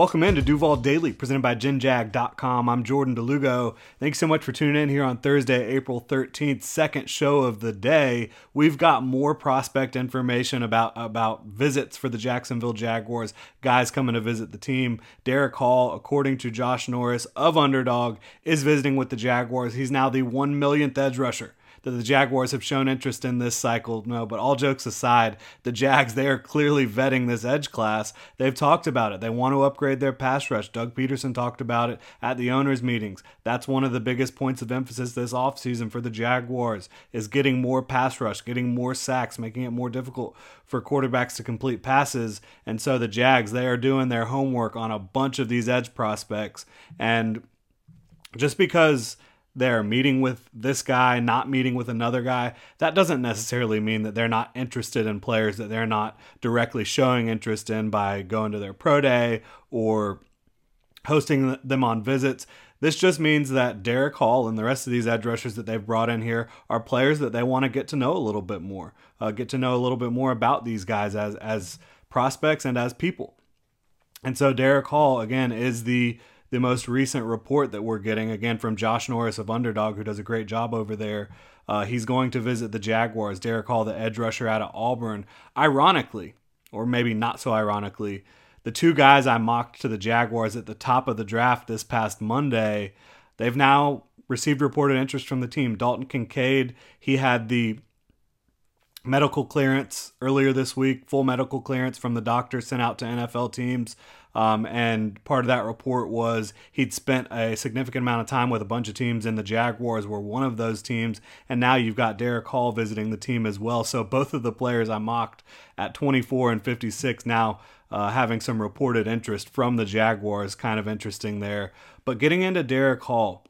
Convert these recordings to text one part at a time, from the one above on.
Welcome into Duval Daily, presented by GenJag.com. I'm Jordan DeLugo. Thanks so much for tuning in here on Thursday, April 13th, second show of the day. We've got more prospect information about, about visits for the Jacksonville Jaguars, guys coming to visit the team. Derick Hall, according to Josh Norris of Underdog, is visiting with the Jaguars. He's now the 1 millionth edge rusher that the Jaguars have shown interest in this cycle. No, but all jokes aside, the Jags, they are clearly vetting this edge class. They've talked about it. They want to upgrade their pass rush. Doug Pederson talked about it at the owners' meetings. That's one of the biggest points of emphasis this offseason for the Jaguars is getting more pass rush, getting more sacks, making it more difficult for quarterbacks to complete passes. And so the Jags, they are doing their homework on a bunch of these edge prospects. And just because they're meeting with this guy, not meeting with another guy, that doesn't necessarily mean that they're not interested in players that they're not directly showing interest in by going to their pro day or hosting them on visits. This just means that Derick Hall and the rest of these edge rushers that they've brought in here are players that they want to get to know a little bit more, uh, get to know a little bit more about these guys as as prospects and as people. And so Derick Hall again is the the most recent report that we're getting, again from Josh Norris of Underdog, who does a great job over there. Uh, he's going to visit the Jaguars. Derick Hall, the edge rusher out of Auburn. Ironically, or maybe not so ironically, the two guys I mocked to the Jaguars at the top of the draft this past Monday, they've now received reported interest from the team. Dalton Kincaid, he had the medical clearance earlier this week, full medical clearance from the doctor sent out to NFL teams. Um, and part of that report was he'd spent a significant amount of time with a bunch of teams, and the Jaguars were one of those teams. And now you've got Derick Hall visiting the team as well. So both of the players I mocked at 24 and 56 now uh, having some reported interest from the Jaguars, kind of interesting there. But getting into Derick Hall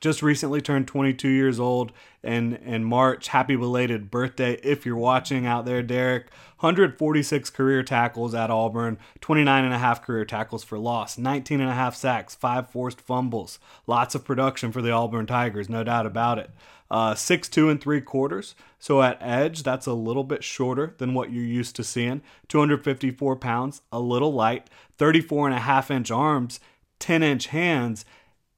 just recently turned 22 years old and in March. Happy belated birthday if you're watching out there, Derick. 146 career tackles at Auburn, 29 and a half career tackles for loss, 19 and a half sacks, five forced fumbles. Lots of production for the Auburn Tigers, no doubt about it. Uh, six two and three quarters. So at edge, that's a little bit shorter than what you're used to seeing. 254 pounds, a little light. 34 and a half inch arms, 10 inch hands,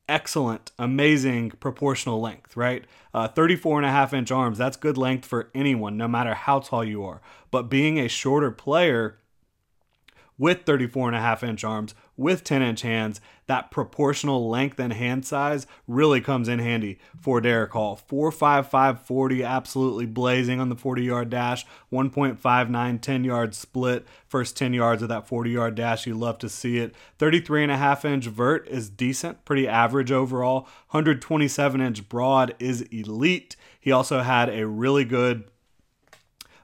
excellent, amazing proportional length, right? Uh, 34 and a half inch arms, that's good length for anyone, no matter how tall you are. But being a shorter player with 34 and a half inch arms, with 10 inch hands, that proportional length and hand size really comes in handy for Derick Hall. 4.55 40, absolutely blazing on the 40 yard dash. 1.59 10 yard split. First 10 yards of that 40 yard dash, you love to see it. 33 and a half inch vert is decent, pretty average overall. 127 inch broad is elite. He also had a really good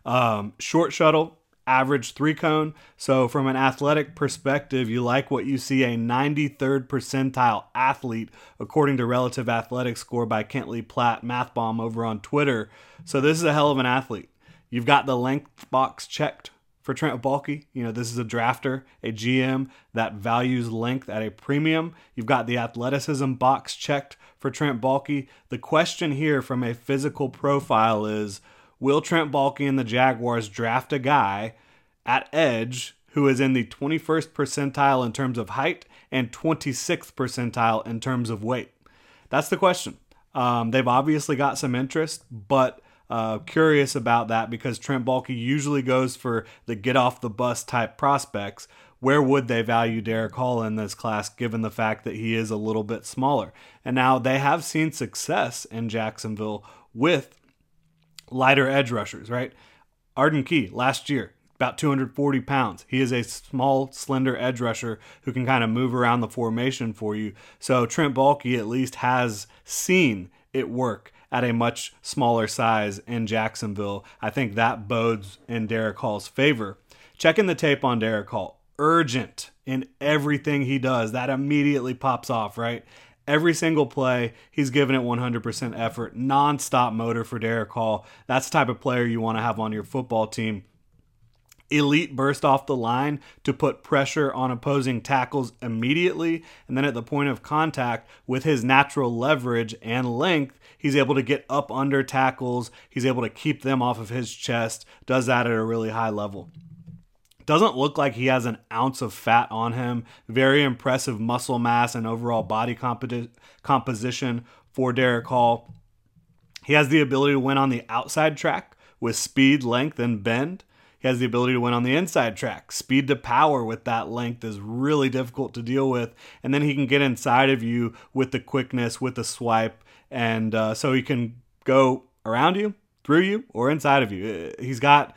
um, short shuttle average three cone. So, from an athletic perspective, you like what you see a 93rd percentile athlete, according to Relative Athletic Score by Kent Lee Platte, Math Bomb over on Twitter. So, this is a hell of an athlete. You've got the length box checked for Trent Baalke. You know, this is a drafter, a GM that values length at a premium. You've got the athleticism box checked for Trent Baalke. The question here from a physical profile is will Trent Baalke and the Jaguars draft a guy at edge who is in the 21st percentile in terms of height and 26th percentile in terms of weight? That's the question. Um, they've obviously got some interest, but uh, curious about that because Trent Baalke usually goes for the get off the bus type prospects. Where would they value Derick Hall in this class given the fact that he is a little bit smaller? And now they have seen success in Jacksonville with lighter edge rushers, right? Arden Key last year, about 240 pounds. He is a small, slender edge rusher who can kind of move around the formation for you. So Trent Baalke at least has seen it work at a much smaller size in Jacksonville. I think that bodes in Derick Hall's favor. Checking the tape on Derick Hall, urgent in everything he does. That immediately pops off, right? Every single play, he's giving it 100% effort, nonstop motor for Derick Hall. That's the type of player you want to have on your football team elite burst off the line to put pressure on opposing tackles immediately. And then at the point of contact, with his natural leverage and length, he's able to get up under tackles. He's able to keep them off of his chest, does that at a really high level. Doesn't look like he has an ounce of fat on him. Very impressive muscle mass and overall body compo- composition for Derick Hall. He has the ability to win on the outside track with speed, length, and bend. He has the ability to win on the inside track. Speed to power with that length is really difficult to deal with. And then he can get inside of you with the quickness, with the swipe. And uh, so he can go around you, through you, or inside of you. Uh, he's got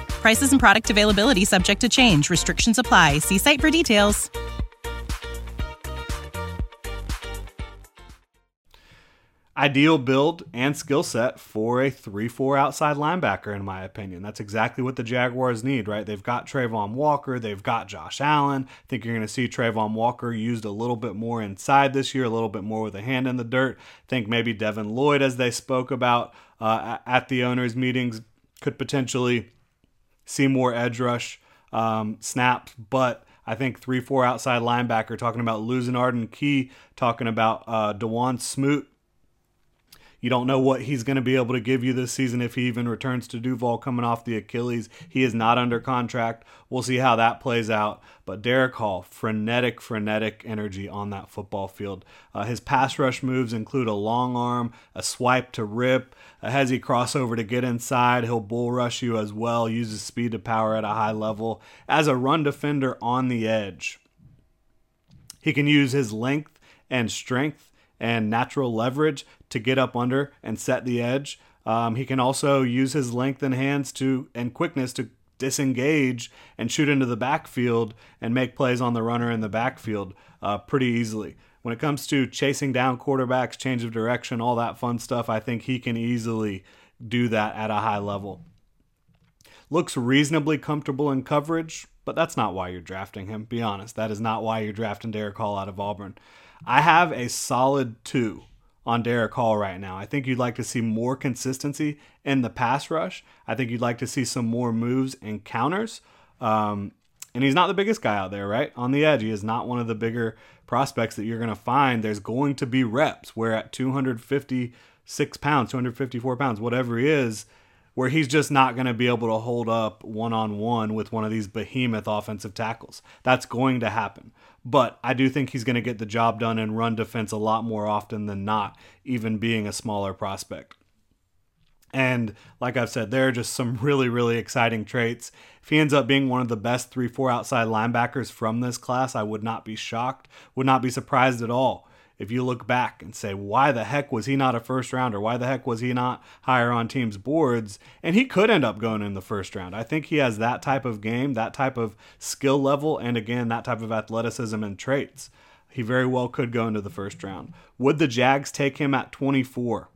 Prices and product availability subject to change. Restrictions apply. See site for details. ideal build and skill set for a 3 4 outside linebacker, in my opinion. That's exactly what the Jaguars need, right? They've got Travon Walker, they've got Josh Allen. I think you're going to see Travon Walker used a little bit more inside this year, a little bit more with a hand in the dirt. I think maybe Devin Lloyd, as they spoke about uh, at the owners' meetings, could potentially see more edge rush um, snaps, but. I think 3 4 outside linebacker, talking about losing Arden Key, talking about uh, Dawuane Smoot you don't know what he's going to be able to give you this season if he even returns to Duval coming off the Achilles. He is not under contract. We'll see how that plays out. But Derick Hall, frenetic, frenetic energy on that football field. Uh, his pass rush moves include a long arm, a swipe to rip, a hezzy crossover to get inside. He'll bull rush you as well, uses speed to power at a high level. As a run defender on the edge, he can use his length and strength and natural leverage to get up under and set the edge. Um, he can also use his length and hands to and quickness to disengage and shoot into the backfield and make plays on the runner in the backfield uh, pretty easily. When it comes to chasing down quarterbacks, change of direction, all that fun stuff, I think he can easily do that at a high level. Looks reasonably comfortable in coverage, but that's not why you're drafting him. Be honest, that is not why you're drafting Derick Hall out of Auburn. I have a solid two on Derick Hall right now. I think you'd like to see more consistency in the pass rush. I think you'd like to see some more moves and counters. Um, and he's not the biggest guy out there, right? On the edge, he is not one of the bigger prospects that you're going to find. There's going to be reps where at 256 pounds, 254 pounds, whatever he is, where he's just not going to be able to hold up one on one with one of these behemoth offensive tackles. That's going to happen. But I do think he's going to get the job done and run defense a lot more often than not, even being a smaller prospect. And like I've said, there are just some really, really exciting traits. If he ends up being one of the best 3 4 outside linebackers from this class, I would not be shocked, would not be surprised at all if you look back and say, why the heck was he not a first rounder? Why the heck was he not higher on teams' boards? And he could end up going in the first round. I think he has that type of game, that type of skill level, and again, that type of athleticism and traits. He very well could go into the first round. Would the Jags take him at 24?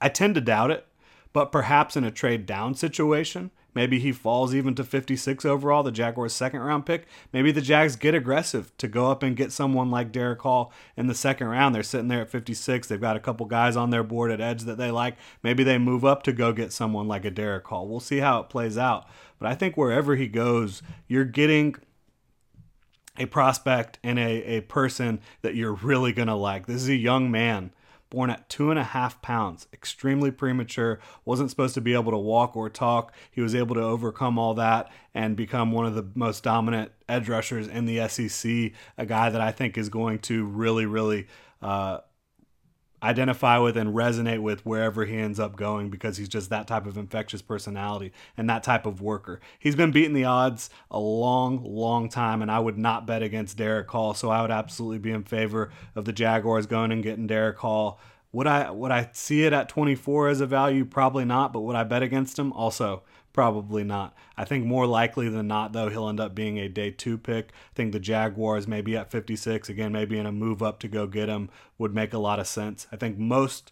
I tend to doubt it, but perhaps in a trade down situation, Maybe he falls even to 56 overall, the Jaguars' second round pick. Maybe the Jags get aggressive to go up and get someone like Derick Hall in the second round. They're sitting there at 56. They've got a couple guys on their board at edge that they like. Maybe they move up to go get someone like a Derick Hall. We'll see how it plays out. But I think wherever he goes, you're getting a prospect and a, a person that you're really going to like. This is a young man born at two and a half pounds, extremely premature, wasn't supposed to be able to walk or talk. He was able to overcome all that and become one of the most dominant edge rushers in the SEC, a guy that I think is going to really, really uh, identify with and resonate with wherever he ends up going because he's just that type of infectious personality and that type of worker. He's been beating the odds a long, long time, and I would not bet against Derick Hall. So I would absolutely be in favor of the Jaguars going and getting Derick Hall. Would I would I see it at 24 as a value? Probably not, but would I bet against him? Also, Probably not. I think more likely than not, though, he'll end up being a day two pick. I think the Jaguars, maybe at 56, again, maybe in a move up to go get him, would make a lot of sense. I think most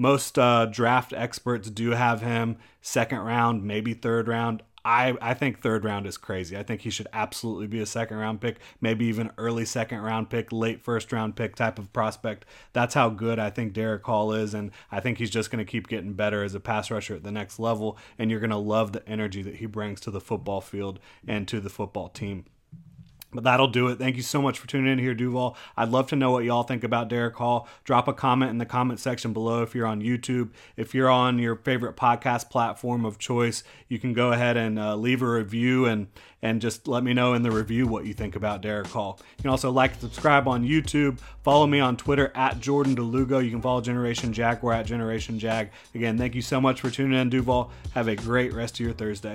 most uh, draft experts do have him second round, maybe third round. I, I think third round is crazy. I think he should absolutely be a second round pick, maybe even early second round pick, late first round pick type of prospect. That's how good I think Derick Hall is. And I think he's just going to keep getting better as a pass rusher at the next level. And you're going to love the energy that he brings to the football field and to the football team. But that'll do it. Thank you so much for tuning in here, Duval. I'd love to know what y'all think about Derick Hall. Drop a comment in the comment section below if you're on YouTube. If you're on your favorite podcast platform of choice, you can go ahead and uh, leave a review and and just let me know in the review what you think about Derick Hall. You can also like and subscribe on YouTube. Follow me on Twitter at Jordan DeLugo. You can follow Generation Jaguar at Generation Jag. Again, thank you so much for tuning in, Duval. Have a great rest of your Thursday.